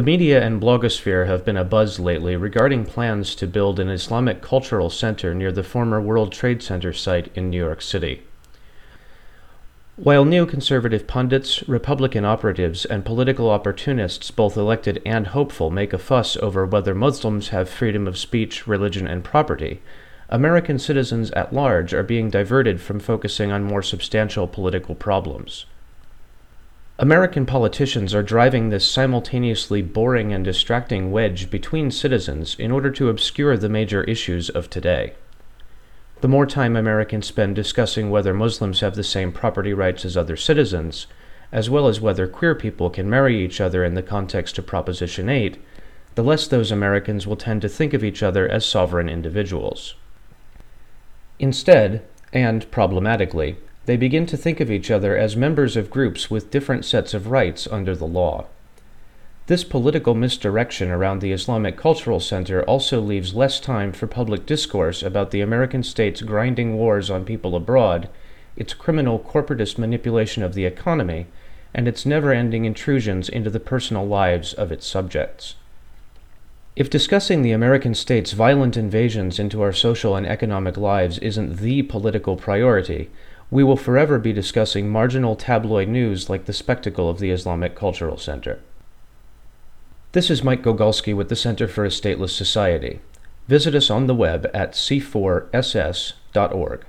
The media and blogosphere have been abuzz lately regarding plans to build an Islamic cultural center near the former World Trade Center site in New York City. While neoconservative pundits, Republican operatives, and political opportunists, both elected and hopeful, make a fuss over whether Muslims have freedom of speech, religion, and property, American citizens at large are being diverted from focusing on more substantial political problems. American politicians are driving this simultaneously boring and distracting wedge between citizens in order to obscure the major issues of today. The more time Americans spend discussing whether Muslims have the same property rights as other citizens, as well as whether queer people can marry each other in the context of Proposition 8, the less those Americans will tend to think of each other as sovereign individuals. Instead, and problematically, they begin to think of each other as members of groups with different sets of rights under the law. This political misdirection around the Islamic Cultural Center also leaves less time for public discourse about the American state's grinding wars on people abroad, its criminal corporatist manipulation of the economy, and its never ending intrusions into the personal lives of its subjects. If discussing the American state's violent invasions into our social and economic lives isn't the political priority, we will forever be discussing marginal tabloid news like the spectacle of the Islamic Cultural Center. This is Mike Gogulski with the Center for a Stateless Society. Visit us on the web at c4ss.org.